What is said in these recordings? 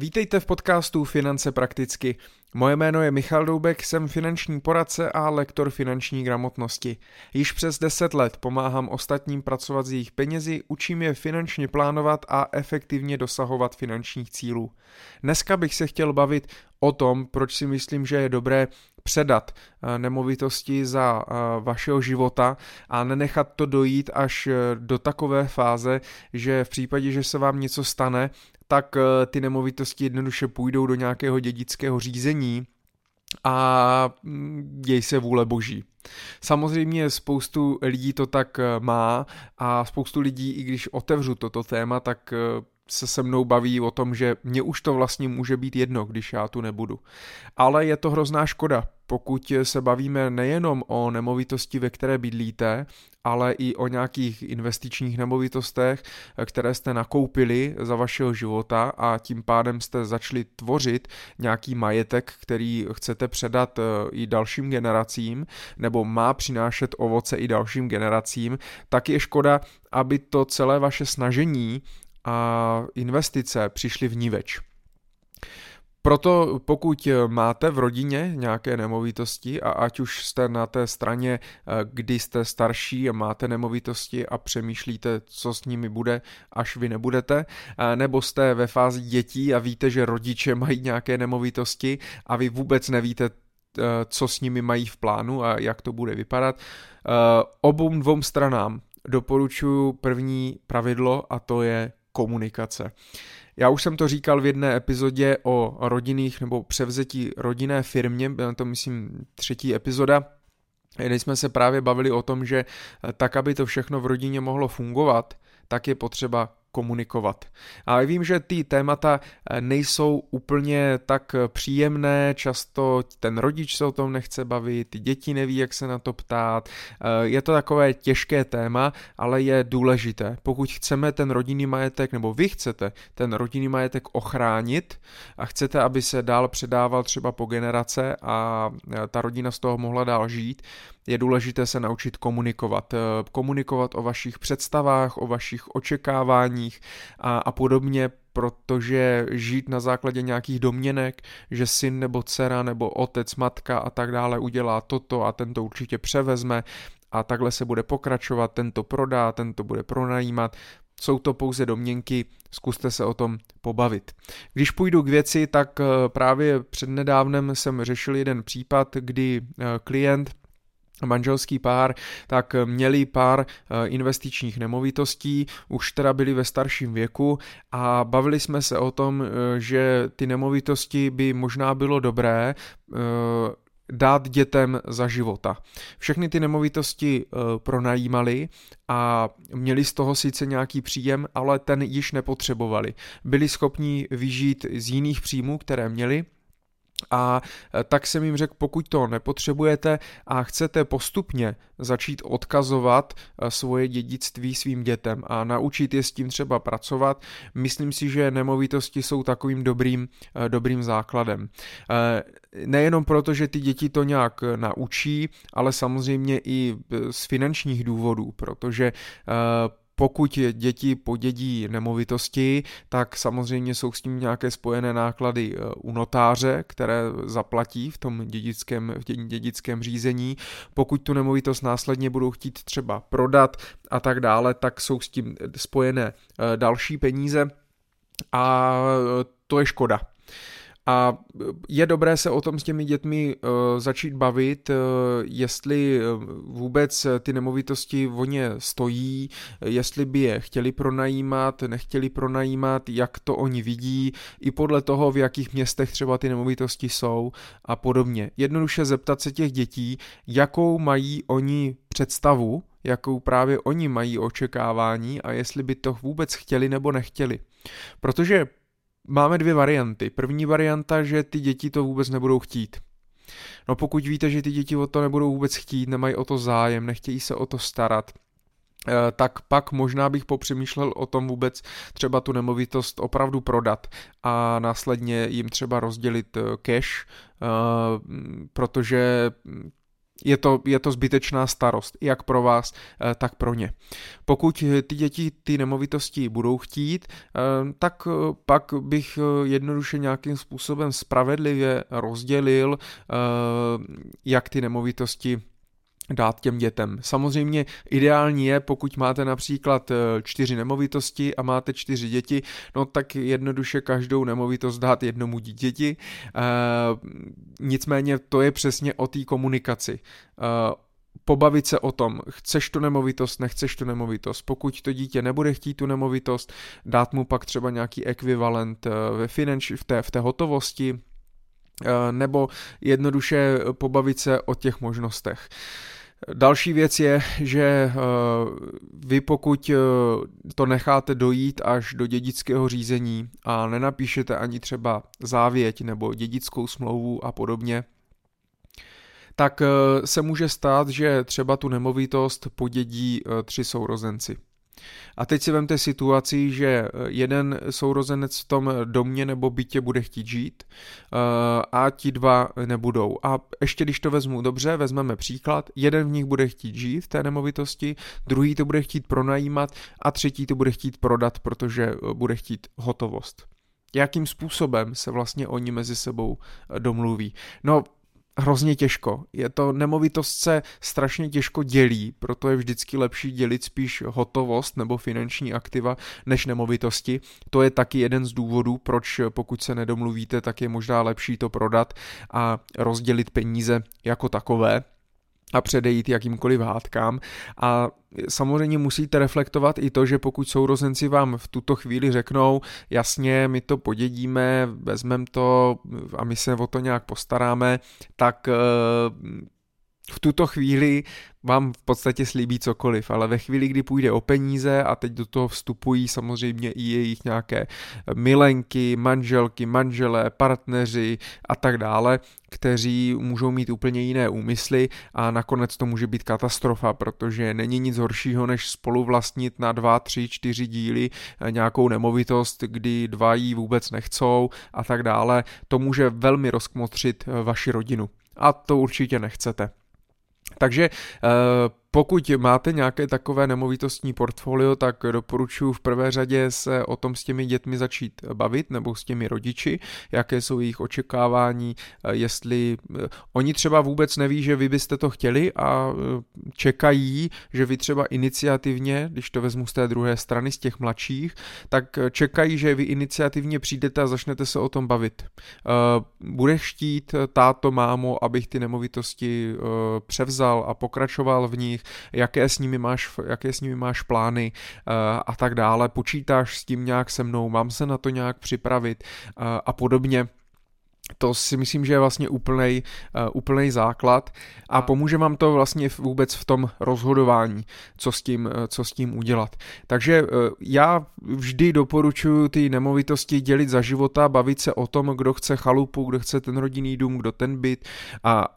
Vítejte v podcastu Finance prakticky. Moje jméno je Michal Doubek, jsem finanční poradce a lektor finanční gramotnosti. Již přes 10 let pomáhám ostatním pracovat s jejich penězi, učím je finančně plánovat a efektivně dosahovat finančních cílů. Dneska bych se chtěl bavit o tom, proč si myslím, že je dobré předat eh, nemovitosti za eh, vašeho života a nenechat to dojít až eh, do takové fáze, že v případě, že se vám něco stane, tak ty nemovitosti jednoduše půjdou do nějakého dědického řízení a mm, děj se vůle boží. Samozřejmě spoustu lidí to tak má a spoustu lidí, i když otevřu toto téma, tak se se mnou baví o tom, že mě už to vlastně může být jedno, když já tu nebudu. Ale je to hrozná škoda, pokud se bavíme nejenom o nemovitosti, ve které bydlíte, ale i o nějakých investičních nemovitostech, které jste nakoupili za vašeho života a tím pádem jste začali tvořit nějaký majetek, který chcete předat eh, i dalším generacím, nebo má přinášet ovoce i dalším generacím, tak je škoda, aby to celé vaše snažení a investice přišly v níveč. Proto pokud máte v rodině nějaké nemovitosti a ať už jste na té straně, eh, kdy jste starší a máte nemovitosti a přemýšlíte, co s nimi bude, až vy nebudete, eh, nebo jste ve fázi dětí a víte, že rodiče mají nějaké nemovitosti a vy vůbec nevíte, eh, co s nimi mají v plánu a jak to bude vypadat. Obou dvou stranám doporučuji první pravidlo a to je komunikace. Já už jsem to říkal v jedné epizodě o rodinných nebo převzetí rodinné firmě, byla to myslím třetí epizoda, kdy jsme se právě bavili o tom, že tak, aby to všechno v rodině mohlo fungovat, tak je potřeba komunikovat. A vím, že ty témata eh, nejsou úplně tak eh, příjemné, často ten rodič se o tom nechce bavit, ty děti neví, jak se na to ptát. Eh, je to takové těžké téma, ale je důležité. Pokud chceme ten rodinný majetek, nebo vy chcete ten rodinný majetek ochránit a chcete, aby se dál předával třeba po generace a ta rodina z toho mohla dál žít, je důležité se naučit komunikovat. Komunikovat o vašich představách, o vašich očekáváních, a, a podobně, protože žít na základě nějakých domněnek, že syn nebo dcera nebo otec, matka a tak dále udělá toto a ten to určitě převezme a takhle se bude pokračovat, ten to prodá, ten to bude pronajímat, jsou to pouze domněnky, zkuste se o tom pobavit. Když půjdu k věci, tak eh, právě přednedávnem jsem řešil jeden případ, kdy eh, klient manželský pár, tak měli pár eh, investičních nemovitostí, už teda byli ve starším věku a bavili jsme se o tom, eh, že ty nemovitosti by možná bylo dobré eh, dát dětem za života. Všechny ty nemovitosti pronajímali a měli z toho sice nějaký příjem, ale ten již nepotřebovali. Byli schopni vyžít z jiných příjmů, které měli, a e, tak jsem jim řekl, pokud to nepotřebujete a chcete postupně začít odkazovat e, svoje dědictví svým dětem a naučit je s tím třeba pracovat, myslím si, že nemovitosti jsou takovým dobrým, e, dobrým základem. Nejenom proto, že ty děti to nějak naučí, ale samozřejmě i z finančních důvodů, protože pokud děti podědí nemovitosti, tak samozřejmě jsou s tím nějaké spojené náklady eh, u notáře, které zaplatí v tom dědickém, v dědickém řízení. Pokud tu nemovitost následně budou chtít třeba prodat a tak dále, tak jsou s tím spojené eh, další peníze a eh, to je škoda. A je dobré se o tom s těmi dětmi uh, začít bavit, uh, jestli vůbec ty nemovitosti o ně stojí, jestli by je chtěli pronajímat, nechtěli pronajímat, jak to oni vidí, i podle toho, v jakých městech třeba ty nemovitosti jsou a podobně. Jednoduše zeptat se těch dětí, jakou mají oni představu, jakou právě oni mají očekávání a jestli by to vůbec chtěli nebo nechtěli. Protože máme dvě varianty. První varianta, že ty děti to vůbec nebudou chtít. No pokud víte, že ty děti o to nebudou vůbec chtít, nemají o to zájem, nechtějí se o to starat, eh, tak pak možná bych popřemýšlel o tom vůbec třeba tu nemovitost opravdu prodat a následně jim třeba rozdělit eh, cash, eh, protože je to, je to zbytečná starost, jak pro vás, eh, tak pro ně. Pokud ty děti ty nemovitosti budou chtít, eh, tak eh, pak bych jednoduše nějakým způsobem spravedlivě rozdělil, jak ty nemovitosti dát těm dětem. Samozřejmě ideální je, pokud máte například čtyři nemovitosti a máte čtyři děti, no tak jednoduše každou nemovitost dát jednomu dítěti. nicméně to je přesně o té komunikaci pobavit se o tom, chceš tu nemovitost, nechceš tu nemovitost. Pokud to dítě nebude chtít tu nemovitost, dát mu pak třeba nějaký ekvivalent ve finanč, v, té, v té hotovosti, nebo jednoduše pobavit se o těch možnostech. Další věc je, že eh, vy pokud eh, to necháte dojít až do dědického řízení a nenapíšete ani třeba závěť nebo dědickou smlouvu a podobně, tak eh, se může stát, že třeba tu nemovitost podědí tři sourozenci. A teď si vemte situaci, že eh, jeden sourozenec v tom domě nebo bytě bude chtít žít eh, a ti dva nebudou. A ještě když to vezmu dobře, vezmeme příklad, jeden v nich bude chtít žít v té nemovitosti, druhý to bude chtít pronajímat a třetí to bude chtít prodat, protože eh, bude chtít hotovost jakým způsobem se vlastně oni mezi sebou domluví. No, hrozně těžko. Je to nemovitost se strašně těžko dělí, proto je vždycky lepší dělit spíš hotovost nebo finanční aktiva než nemovitosti. To je taky jeden z důvodů, proč pokud se nedomluvíte, tak je možná lepší to prodat a rozdělit peníze jako takové a předejít jakýmkoliv hádkám. A samozřejmě musíte reflektovat i to, že pokud sourozenci vám v tuto chvíli řeknou, jasně, my to podědíme, vezmeme to a my se o to nějak postaráme, tak eh, v tuto chvíli vám v podstatě slíbí cokoliv, ale ve chvíli, kdy půjde o peníze a teď do toho vstupují samozřejmě i jejich nějaké milenky, manželky, manželé, partneři a tak dále, kteří můžou mít úplně jiné úmysly a nakonec to může být katastrofa, protože není nic horšího, než spolu vlastnit na dva, tři, čtyři díly nějakou nemovitost, kdy dva jí vůbec nechcou a tak dále. To může velmi rozkmotřit vaši rodinu. A to určitě nechcete. Takže eh, pokud máte nějaké takové nemovitostní portfolio, tak doporučuji v prvé řadě se o tom s těmi dětmi začít bavit nebo s těmi rodiči, jaké jsou jejich očekávání, eh, jestli eh, oni třeba vůbec neví, že vy byste to chtěli a čekají, že vy třeba iniciativně, když to vezmu z té druhé strany, z těch mladších, tak čekají, že vy iniciativně přijdete a začnete se o tom bavit. Bude chtít táto, mámo, abych ty nemovitosti převzal a pokračoval v nich, jaké s nimi máš, jaké s nimi máš plány uh, a tak dále, počítáš s tím nějak se mnou, mám se na to nějak připravit? Uh, a podobně to si myslím, že je vlastně úplnej, uh, úplnej základ a pomůže vám to vlastně vůbec v tom rozhodování, co s tím, uh, co s tím udělat. Takže uh, já vždy doporučuji ty nemovitosti dělit za života, bavit se o tom, kdo chce chalupu, kdo chce ten rodinný dům, kdo ten byt. A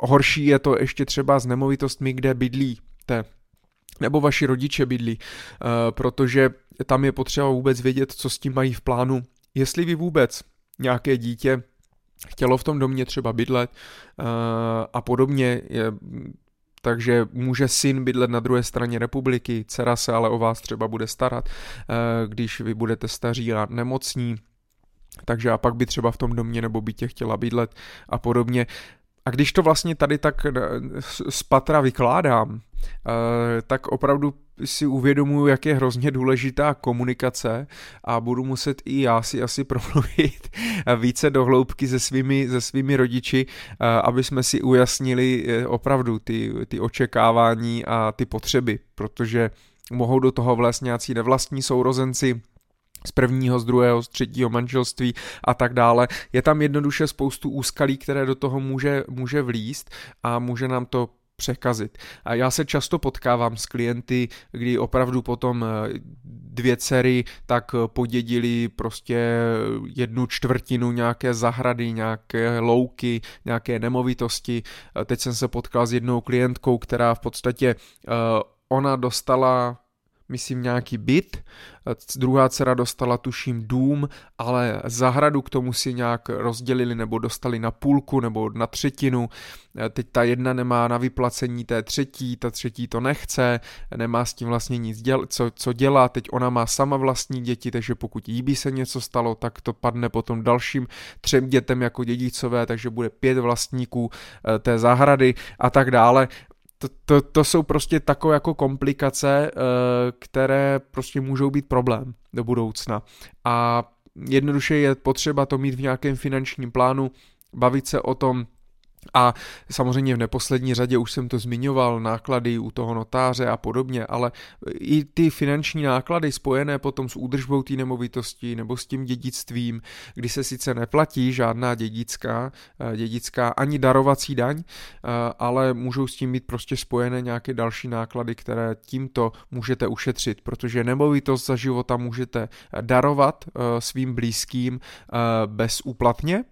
horší je to ještě třeba s nemovitostmi, kde bydlíte nebo vaši rodiče bydlí, uh, protože tam je potřeba vůbec vědět, co s tím mají v plánu, jestli vy vůbec nějaké dítě chtělo v tom domě třeba bydlet uh, a podobně. Takže může syn bydlet na druhé straně republiky, dcera se ale o vás třeba bude starat, uh, když vy budete staří a nemocní, takže a pak by třeba v tom domě nebo bytě chtěla bydlet a podobně. A když to vlastně tady tak eh, z patra vykládám, tak opravdu si uvědomuji, jak je hrozně důležitá komunikace a budu muset i já si asi promluvit více do hloubky se svými, se svými rodiči, aby jsme si ujasnili e, opravdu ty, ty očekávání a ty potřeby, protože mohou do toho vlézt nějací nevlastní sourozenci, z prvního, z druhého, z třetího manželství a tak dále. Je tam jednoduše spoustu úskalí, které do toho může, může vlíst a může nám to překazit. A já se často potkávám s klienty, kdy opravdu potom eh, dvě dcery tak eh, podědili prostě jednu čtvrtinu nějaké zahrady, nějaké louky, nějaké nemovitosti. Teď jsem se potkal s jednou klientkou, která v podstatě eh, ona dostala myslím nějaký byt, druhá dcera dostala tuším dům, ale zahradu k tomu si nějak rozdělili nebo dostali na půlku nebo na třetinu. Teď ta jedna nemá na vyplacení té třetí, ta třetí to nechce, nemá s tím vlastně nic děl, co, co dělá, teď ona má sama vlastní děti, takže pokud jí by se něco stalo, tak to padne potom dalším třem dětem jako dědicové, takže bude pět vlastníků eh, té zahrady a tak dále to, to, to jsou prostě takové jako komplikace, eh, které prostě můžou být problém do budoucna. A jednoduše je potřeba to mít v nějakém finančním plánu, bavit se o tom, a samozřejmě v neposlední řadě už jsem to zmiňoval, náklady u toho notáře a podobně, ale i ty finanční náklady spojené potom s údržbou té nemovitosti nebo s tím dědictvím, kdy se sice neplatí žádná dědická, eh, dědická ani darovací daň, eh, ale můžou s tím být prostě spojené nějaké další náklady, které tímto můžete ušetřit, protože nemovitost za života můžete darovat eh, svým blízkým bezúplatně,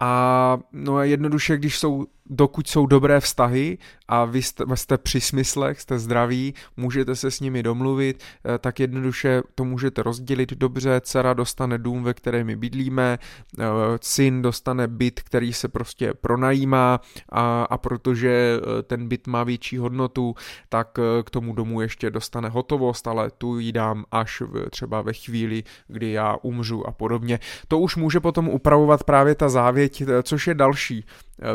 a no jednoduše, když jsou dokud jsou dobré vztahy a vy jste, jste při smyslech, jste zdraví, můžete se s nimi domluvit, eh, tak jednoduše to můžete rozdělit dobře, dcera dostane dům, ve kterém my bydlíme, eh, syn dostane byt, který se prostě pronajímá a, a protože eh, ten byt má větší hodnotu, tak k tomu domu ještě dostane hotovost, ale tu ji dám až v, třeba ve chvíli, kdy já umřu a podobně. To už může potom upravovat právě ta závěť, což je další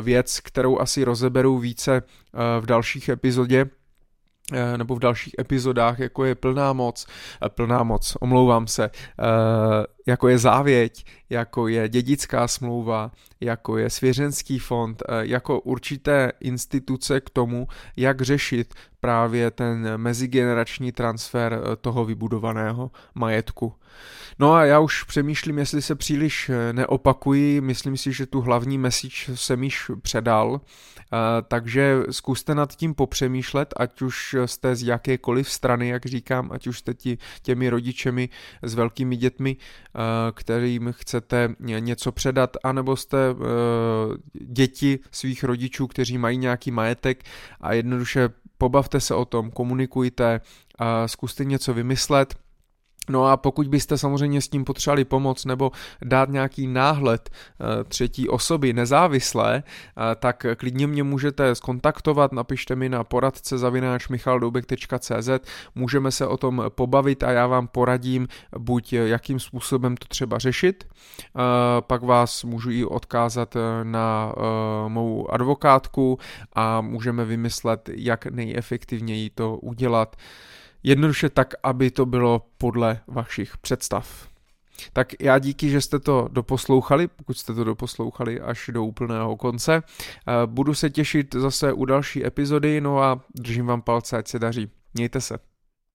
věc, kterou asi rozeberu více eh, v dalších epizodě, eh, nebo v dalších epizodách, jako je plná moc, eh, plná moc, omlouvám se, jako je závěť, jako je dědická smlouva, jako je svěřenský fond, jako určité instituce k tomu, jak řešit právě ten mezigenerační transfer toho vybudovaného majetku. No a já už přemýšlím, jestli se příliš eh, neopakuji, myslím si, že tu hlavní message jsem již předal, eh, takže zkuste nad tím popřemýšlet, ať už jste z jakékoliv strany, jak říkám, ať už jste ti, těmi rodičemi s velkými dětmi, eh, kterým chcete něco předat, anebo jste děti svých rodičů, kteří mají nějaký majetek a jednoduše pobavte se o tom, komunikujte, zkuste něco vymyslet, No a pokud byste samozřejmě s tím potřebovali pomoc nebo dát nějaký náhled eh, třetí osoby nezávislé, eh, tak klidně mě můžete skontaktovat, napište mi na poradce zavináč michaldoubek.cz, můžeme se o tom pobavit a já vám poradím buď jakým způsobem to třeba řešit, eh, pak vás můžu i odkázat na mou advokátku a můžeme vymyslet, jak nejefektivněji to udělat. Jednoduše tak, aby to bylo podle vašich představ. Tak já díky, že jste to doposlouchali, pokud jste to doposlouchali až do úplného konce. Eh, budu se těšit zase u další epizody, no a držím vám palce, ať se daří. Mějte se.